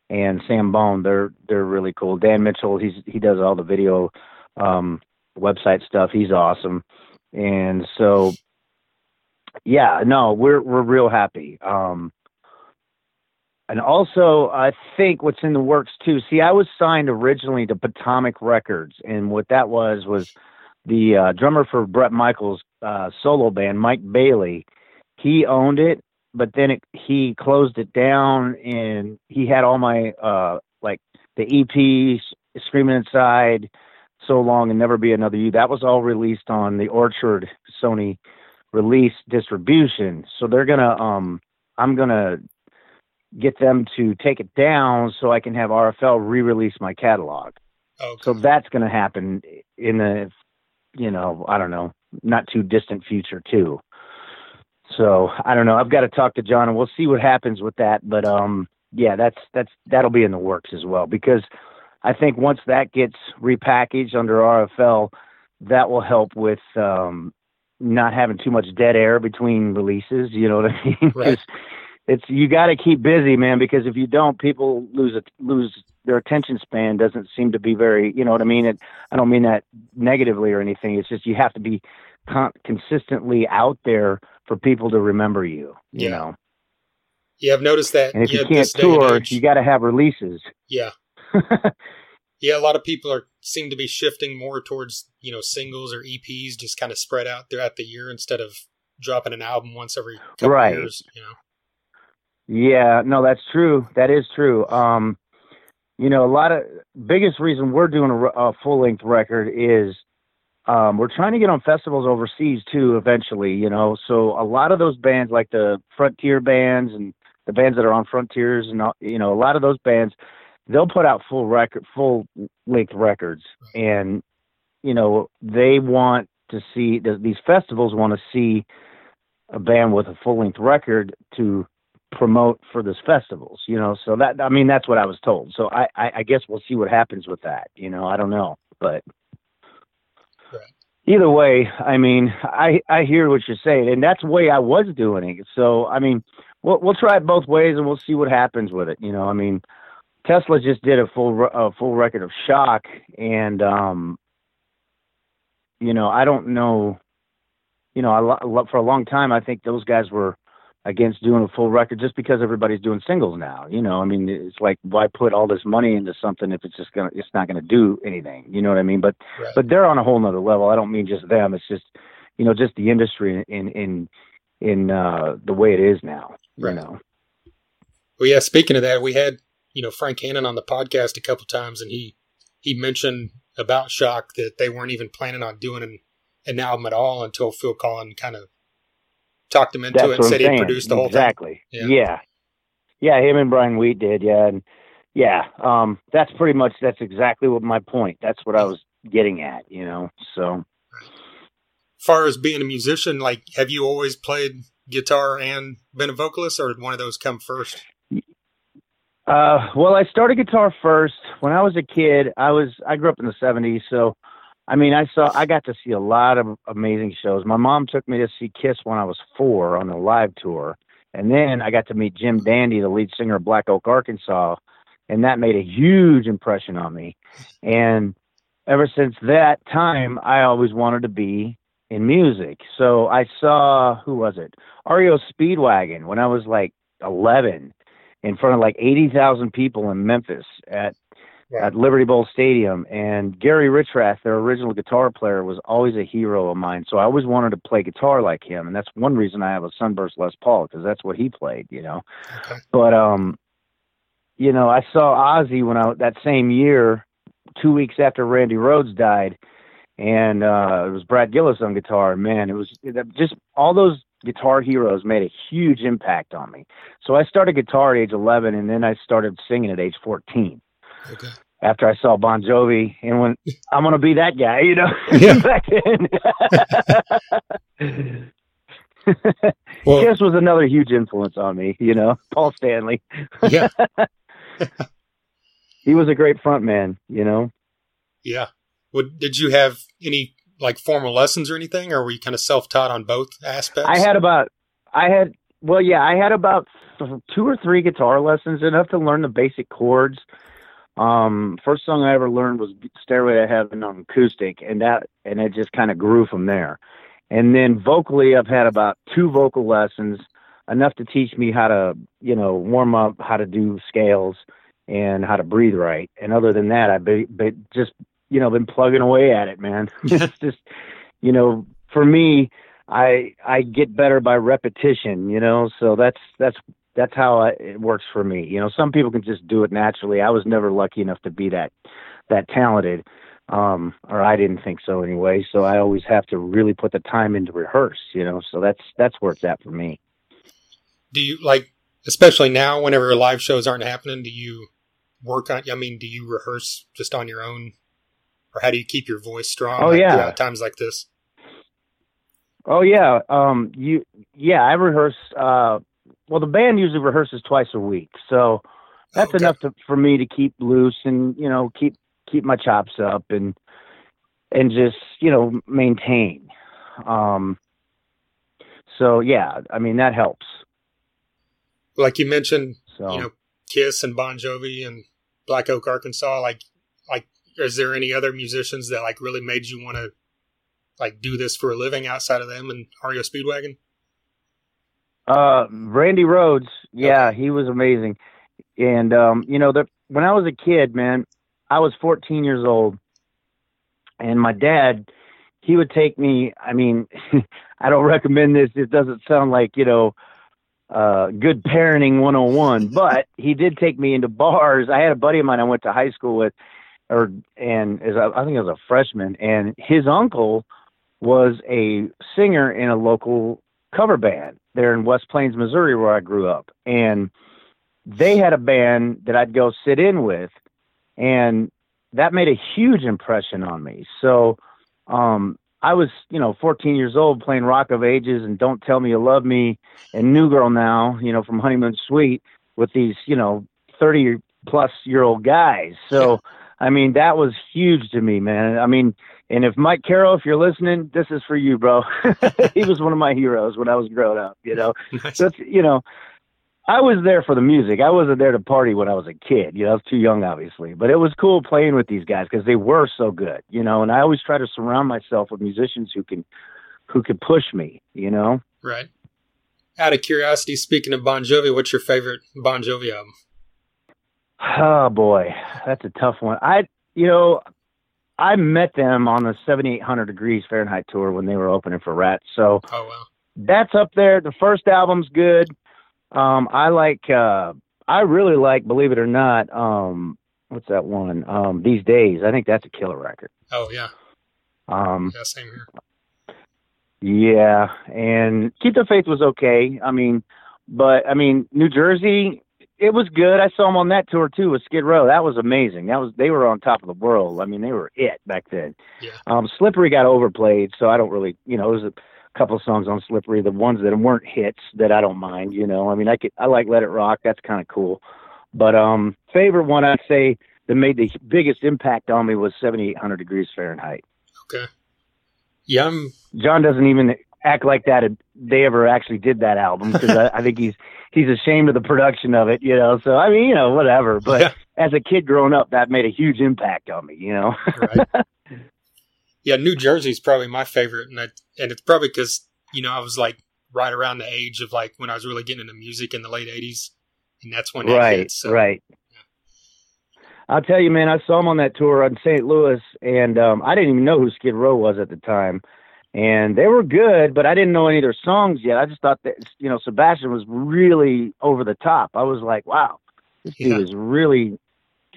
and Sam Bone. They're they're really cool. Dan Mitchell, he's he does all the video um, website stuff. He's awesome. And so yeah, no, we're we're real happy. Um, and also, I think what's in the works too. See, I was signed originally to Potomac Records, and what that was was the uh, drummer for Bret Michaels' uh, solo band, Mike Bailey. He owned it, but then it, he closed it down, and he had all my uh, like the EPs, Screaming Inside, So Long, and Never Be Another You. That was all released on the Orchard Sony release distribution. So they're gonna, um, I'm gonna get them to take it down so I can have RFL re-release my catalog. Okay. So that's going to happen in the, you know, I don't know, not too distant future too. So I don't know. I've got to talk to John and we'll see what happens with that. But um, yeah, that's that's that'll be in the works as well because I think once that gets repackaged under RFL, that will help with um, not having too much dead air between releases. You know what I mean? Right. It's you got to keep busy, man, because if you don't, people lose it, lose their attention span. Doesn't seem to be very, you know what I mean? It, I don't mean that negatively or anything. It's just you have to be con- consistently out there for people to remember you. You Yeah. know, Yeah, I've noticed that. and if yeah, you can't this day and tour, you got to have releases. yeah, yeah. A lot of people are seem to be shifting more towards you know singles or EPs, just kind of spread out throughout the year instead of dropping an album once every couple Right. years. You know, Yeah, no, that's true. That is true. Um, you know, a lot of biggest reason we're doing a, a full length record is um, we're trying to get on festivals overseas too. Eventually, you know, so a lot of those bands, like the Frontier bands and the bands that are on Frontiers, and you know, a lot of those bands, they'll put out full record, full length records, and you know, they want to see th- these festivals want to see a band with a full length record to promote for this festivals, you know. So that I mean that's what I was told. So I, I I guess we'll see what happens with that. You know, I don't know, but Right. either way, I mean, I I hear what you're saying, and that's the way I was doing it. So I mean, we'll we'll try it both ways, and we'll see what happens with it. You know, I mean, Tesla just did a full a full record of Shock, and um, you know, I don't know. You know, I, for a long time, I think those guys were against doing a full record just because everybody's doing singles now. You know, I mean, it's like why put all this money into something if it's just gonna it's not gonna do anything. You know what I mean? But right? but they're on a whole nother level. I don't mean just them. It's just you know just the industry in in in uh, the way it is now. You Right. know. Well, yeah. Speaking of that, we had you know Frank Hannon on the podcast a couple times, and he he mentioned about Shock that they weren't even planning on doing an, an album at all until Phil Collen kind of talked him into That's it and said he produced the whole thing. exactly. Yeah. Yeah. yeah. Him and Brian Wheat did. Yeah. And yeah. Um, that's pretty much, that's exactly what my point. That's what I was getting at, you know? So, far as being a musician, like, have you always played guitar and been a vocalist, or did one of those come first? uh, well, I started guitar first when I was a kid. I was, I grew up in the seventies. So, I mean, I saw, I got to see a lot of amazing shows. My mom took me to see Kiss when I was four on a live tour. And then I got to meet Jim Dandy, the lead singer of Black Oak, Arkansas. And that made a huge impression on me. And ever since that time, I always wanted to be in music. So I saw, who was it? REO Speedwagon when I was like 11 in front of like 80,000 people in Memphis at at Liberty Bowl Stadium. And Gary Richrath, their original guitar player, was always a hero of mine. So I always wanted to play guitar like him, and that's one reason I have a Sunburst Les Paul because that's what he played, you know. Okay. But um, you know, I saw Ozzy when I that same year, two weeks after Randy Rhoads died, and uh, it was Brad Gillis on guitar. Man, it was just all those Guitar Heroes made a huge impact on me. So I started guitar at age 11, and then I started singing at age 14 Okay. After I saw Bon Jovi, and when I'm gonna be that guy, you know, Yeah. back then. Well, Kiss was another huge influence on me, you know, Paul Stanley. yeah, He was a great front man, you know. yeah. What did you have any like formal lessons or anything, or were you kind of self-taught on both aspects? I had about, I had, well, yeah, I had about two or three guitar lessons, enough to learn the basic chords. Um, first song I ever learned was Stairway to Heaven on acoustic, and that, and it just kind of grew from there. And then vocally, I've had about two vocal lessons, enough to teach me how to, you know, warm up, how to do scales, and how to breathe right. And other than that, I've be, be, just, you know, been plugging away at it, man. it's just, you know, for me, I I get better by repetition, you know. So that's that's that's how I, it works for me. You know, some people can just do it naturally. I was never lucky enough to be that that talented, um, or I didn't think so anyway. So I always have to really put the time in to rehearse. You know, so that's that's where it's at for me. do you like, especially now, whenever live shows aren't happening? Do you work on? I mean, do you rehearse just on your own, or how do you keep your voice strong? Oh, like, yeah. times like this. Oh yeah, um, you yeah, I rehearse. Uh, well, the band usually rehearses twice a week, so that's Okay. enough to, for me to keep loose and you know keep keep my chops up and and just you know maintain. Um, so yeah, I mean that helps. Like you mentioned, So you know, Kiss and Bon Jovi and Black Oak, Arkansas. Like, like, is there any other musicians that like really made you want to like do this for a living outside of them and REO Speedwagon? Uh, Randy Rhoads, yeah, he was amazing. And um, you know, the when I was a kid, man, I was 14 years old, and my dad, he would take me. I mean, I don't recommend this. It doesn't sound like you know, uh, good parenting 101, but he did take me into bars. I had a buddy of mine I went to high school with, or and as I think I was a freshman, and his uncle was a singer in a local cover band there in West Plains, Missouri, where I grew up. And they had a band that I'd go sit in with, and that made a huge impression on me. So um, I was, you know, 14 years old playing Rock of Ages and Don't Tell Me You Love Me and New Girl Now, you know, from Honeymoon Suite with these, you know, 30 plus year old guys. So, I mean, that was huge to me, man. I mean, and if Mike Carroll, if you're listening, this is for you, bro. he was one of my heroes when I was growing up, you know. Nice. That's you know, I was there for the music. I wasn't there to party when I was a kid. You know, I was too young, obviously. But it was cool playing with these guys because they were so good. You know, and I always try to surround myself with musicians who can, who can push me. You know. Right. Out of curiosity, speaking of Bon Jovi, what's your favorite Bon Jovi album? Oh boy, that's a tough one. I, you know, I met them on the 7800 degrees Fahrenheit tour when they were opening for Rats. So Oh wow. that's up there. The first album's good. Um, I like, uh, I really like, believe it or not, um, what's that one? Um, These Days. I think that's a killer record. Oh yeah. Um, Yeah, same here. yeah, and Keep the Faith was okay. I mean, but I mean, New Jersey, it was good. I saw them on that tour too with Skid Row. That was amazing. That was they were on top of the world. I mean, they were it back then. Yeah. Um, Slippery got overplayed, so I don't really, you know, there's a couple songs on Slippery, the ones that weren't hits that I don't mind. You know, I mean, I could I like Let It Rock. That's kind of cool. But um, favorite one I'd say that made the biggest impact on me was 7800 degrees Fahrenheit. Okay. Yeah, I'm John doesn't even act like that they ever actually did that album because I, I think he's he's ashamed of the production of it, you know. So I mean, you know, whatever. But Yeah. as a kid growing up, that made a huge impact on me, you know. right. yeah, New Jersey's probably my favorite, and I, and it's probably because you know I was like right around the age of like when I was really getting into music in the late '80s, and that's when right, hit, so. right. I'll tell you, man. I saw him on that tour in St. Louis, and um, I didn't even know who Skid Row was at the time. And they were good, but I didn't know any of their songs yet. I just thought that you know Sebastian was really over the top. I was like, wow, this dude is really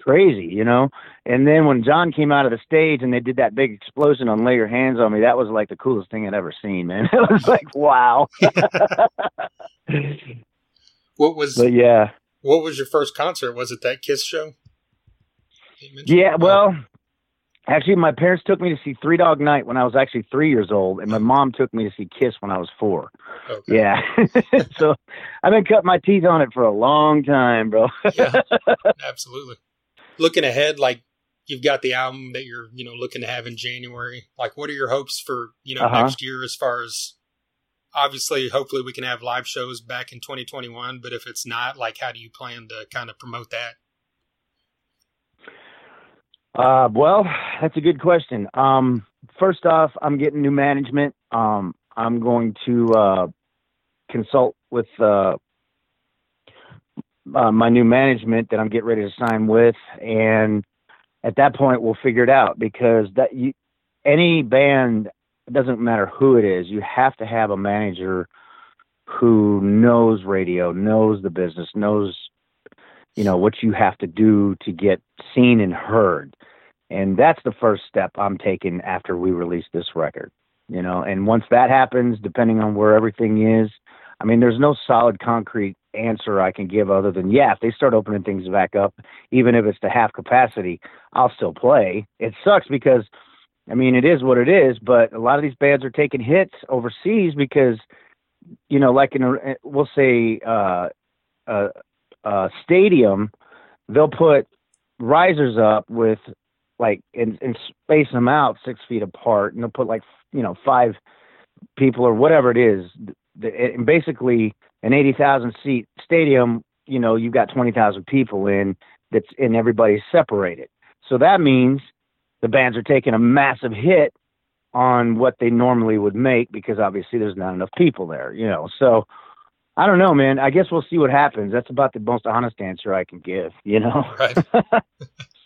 crazy, you know. And then when John came out of the stage and they did that big explosion on "Lay Your Hands on Me," that was like the coolest thing I'd ever seen, man. It was like, wow. What was but yeah, what was your first concert? Was it that Kiss show? Yeah. Well, actually, my parents took me to see Three Dog Night when I was actually three years old, and my mom took me to see Kiss when I was four. Okay. Yeah. so I've been cutting my teeth on it for a long time, bro. yeah, absolutely. Looking ahead, like you've got the album that you're, you know, looking to have in January. Like, what are your hopes for, you know, Uh-huh. next year as far as obviously, hopefully, we can have live shows back in 2021. But if it's not, like, how do you plan to kind of promote that? Uh, well, that's a good question. Um, first off, I'm getting new management. Um, I'm going to uh, consult with uh, uh, my new management that I'm getting ready to sign with, and at that point, we'll figure it out because that you, any band it doesn't matter who it is, you have to have a manager who knows radio, knows the business, knows you know what you have to do to get seen and heard and that's the first step i'm taking after we release this record you know? And once that happens depending on where everything is i mean there's no solid concrete answer i can give other than yeah if they start opening things back up even if it's to half capacity i'll still play. It sucks because i mean it is what it is but a lot of these bands are taking hits overseas because you know like in a we'll say uh uh uh, stadium, they'll put risers up with like and, and space them out six feet apart, and they'll put like you know five people or whatever it is. And basically, an eighty thousand seat stadium, you know, you've got twenty thousand people in that's and everybody's separated. So that means the bands are taking a massive hit on what they normally would make because obviously there's not enough people there, you know. So I don't know, man. I guess we'll see what happens. That's about the most honest answer I can give, you know. Right.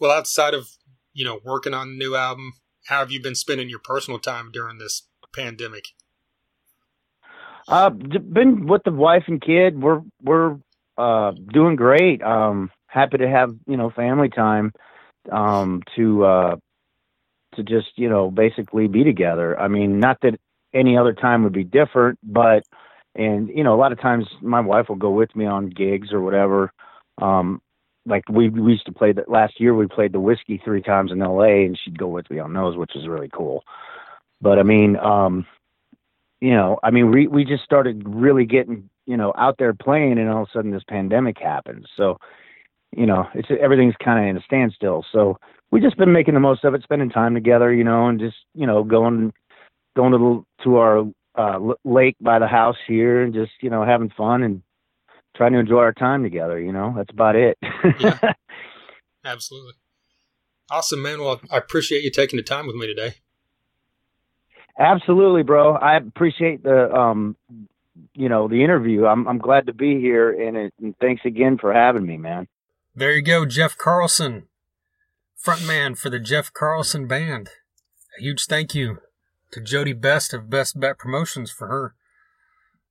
well, outside of, you know, working on a new album, how have you been spending your personal time during this pandemic? Uh, been with the wife and kid. We're we're uh doing great. Um, happy to have you know family time. Um, to uh, to just you know basically be together. I mean, not that any other time would be different, but and you know a lot of times my wife will go with me on gigs or whatever. Um, like we we used to play that last year. We played the whiskey three times in L.A. and she'd go with me on those, which is really cool. But I mean, um, you know, I mean, we we just started really getting, you know, out there playing, and all of a sudden this pandemic happens. So, you know, it's everything's kind of in a standstill. So we just been making the most of it, spending time together, you know, and just you know going going to the, to our uh, lake by the house here, and just you know having fun and trying to enjoy our time together. You know, that's about it. Yeah. Absolutely. Awesome, man. Well, I appreciate you taking the time with me today. Absolutely, bro. I appreciate the um you know, the interview. I'm I'm glad to be here and, it, and thanks again for having me, man. There you go, Jeff Carlson, frontman for the Jeff Carlson Band. A huge thank you to Jody Best of Best Bet Promotions for her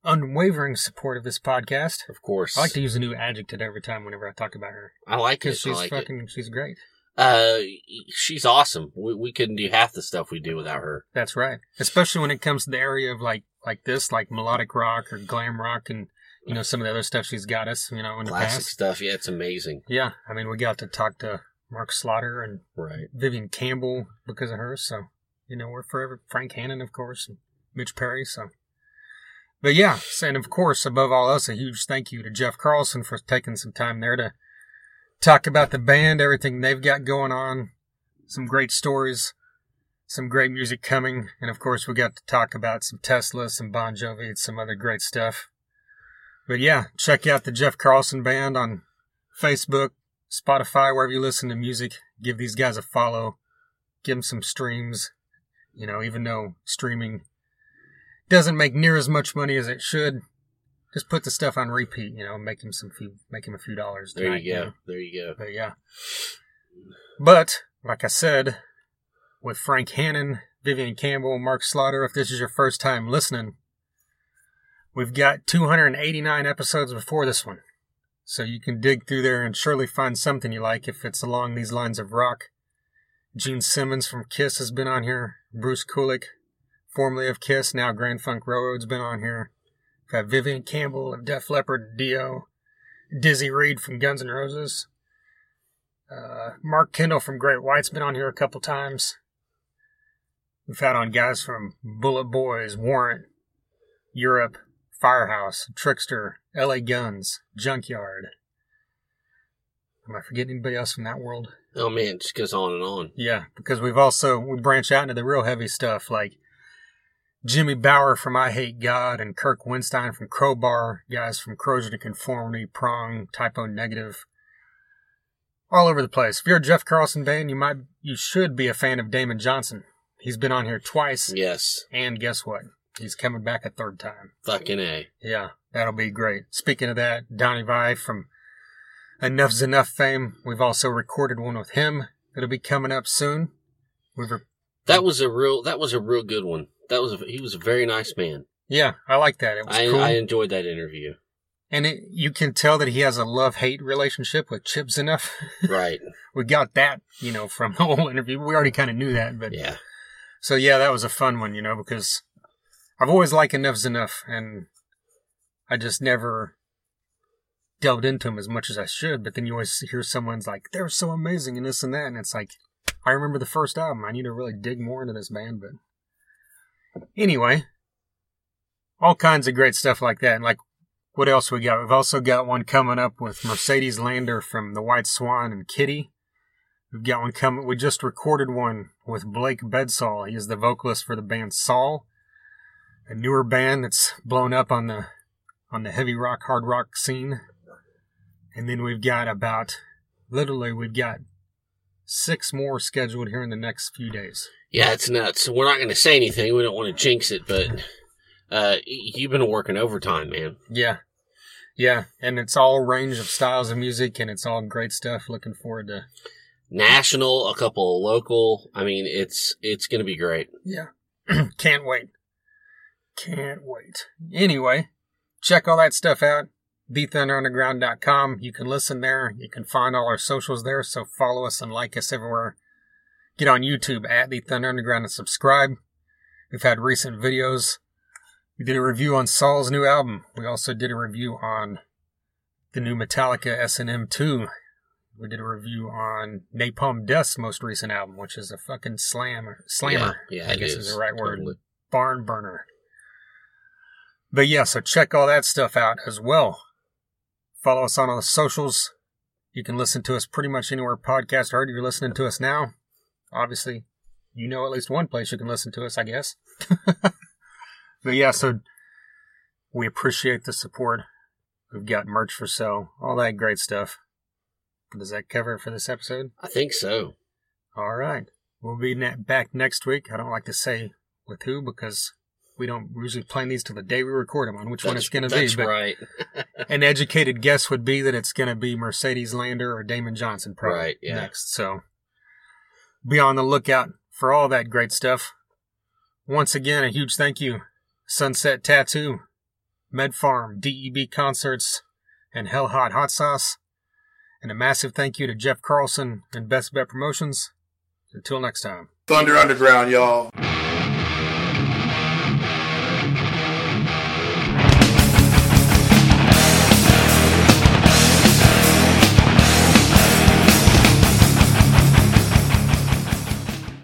unwavering support of this podcast. Of course. I like to use a new adjective every time whenever I talk about her I like it. because she's like it. fucking she's great. Uh, she's awesome. We, we couldn't do half the stuff we do without her. That's right. Especially when it comes to the area of like like this, like melodic rock or glam rock, and you know some of the other stuff she's got us. You know in the Classic past. stuff. Yeah, it's amazing. Yeah, I mean we got to talk to Mark Slaughter and Right. Vivian Campbell because of her. So, you know, we're forever Frank Hannon, of course, and Mitch Perry. So, but yeah, and of course, above all else, a huge thank you to Jeff Carlson for taking some time there to talk about the band, everything they've got going on, some great stories, some great music coming, and of course, we got to talk about some Tesla, some Bon Jovi, and some other great stuff. But yeah, check out the Jeff Carlson Band on Facebook, Spotify, wherever you listen to music. Give these guys a follow. Give them some streams. You know, even though streaming doesn't make near as much money as it should, just put the stuff on repeat. You know, make him some few, make him a few dollars. There tonight, you go. know. There you go. But yeah. But like I said, with Frank Hannon, Vivian Campbell, Mark Slaughter, if this is your first time listening, we've got 289 episodes before this one. So you can dig through there and surely find something you like if it's along these lines of rock. Gene Simmons from Kiss has been on here. Bruce Kulick, formerly of Kiss, now Grand Funk Railroad's been on here. We've got Vivian Campbell of Def Leppard, Dio. Dizzy Reed from Guns N' Roses. Uh, Mark Kendall from Great White's been on here a couple times. We've had on guys from Bullet Boys, Warrant, Europe, Firehouse, Trickster, LA Guns, Junkyard. Am I forgetting anybody else from that world? Oh man, it just goes on and on. Yeah, because we've also we branch out into the real heavy stuff like Jimmy Bower from Eyehategod and Kirk Windstein from Crowbar, guys from Corrosion of Conformity, Prong, Type O Negative, all over the place. If you're a Jeff Carlson band, you might you should be a fan of Damon Johnson. He's been on here twice, Yes, and guess what? He's coming back a third time. fucking a. Yeah, that'll be great. Speaking of that, Donnie Vie from Enuff Z'Nuff fame. We've also recorded one with him. It'll be coming up soon. We've re- That was a real. That was a real good one. That was. A, he was a very nice man. yeah, I like that. It was I cool. I enjoyed that interview. and it, you can tell that he has a love hate relationship with Chip Z'Nuff. Right. we got that, you know, from the whole interview. We already kind of knew that, but Yeah. so yeah, that was a fun one, you know, because I've always liked Enuff Z'Nuff, and I just never delved into him as much as I should. But then you always hear someone's like, "They're so amazing," and this and that, and it's like, I remember the first album. I need to really dig more into this band, but anyway, all kinds of great stuff like that. And like, what else we got? We've also got one coming up with Mercedes Lander from the White Swan and Kittie. We've got one coming. We just recorded one with Blake Bedsaul. He is the vocalist for the band Saul, a newer band that's blown up on the on the heavy rock, hard rock scene. And then we've got about literally we've got six more scheduled here in the next few days. Yeah, it's nuts. We're not going to say anything. We don't want to jinx it, but uh, you've been working overtime, man. Yeah. Yeah, and it's all range of styles of music and it's all great stuff. Looking forward to National, a couple local. I mean, it's it's going to be great. Yeah. Can't wait. Can't wait. Anyway, check all that stuff out. TheThunderUnderground.com. You can listen there. You can find all our socials there. So follow us and like us everywhere. Get on YouTube at The Thunder Underground and subscribe. We've had recent videos. We did a review on Saul's new album. We also did a review on the new Metallica S&M 2. We did a review on Napalm Death's most recent album, which is a fucking slam slammer. Yeah, yeah I guess is the right word. Totally. Barn burner. But yeah, so check all that stuff out as well. Follow us on all the socials. You can listen to us pretty much anywhere podcast heard. You're listening to us now. Obviously, you know at least one place you can listen to us, I guess. but yeah, so we appreciate the support. We've got merch for sale, all that great stuff. Does that cover it for this episode? I think so. All right. We'll be ne- back next week. I don't like to say with who because we don't usually plan these till the day we record them on which one it's going to be. That's But right. an educated guess would be that it's going to be Mercedes Lander or Damon Johnson probably Right, yeah. next. So be on the lookout for all that great stuff. Once again, a huge thank you, Sunset Tattoo, Med Pharm, DEB Concerts, and Hell Hot Hot Sauce. And a massive thank you to Jeff Carlson and Best Bet Promotions. Until next time. Thunder Underground, y'all.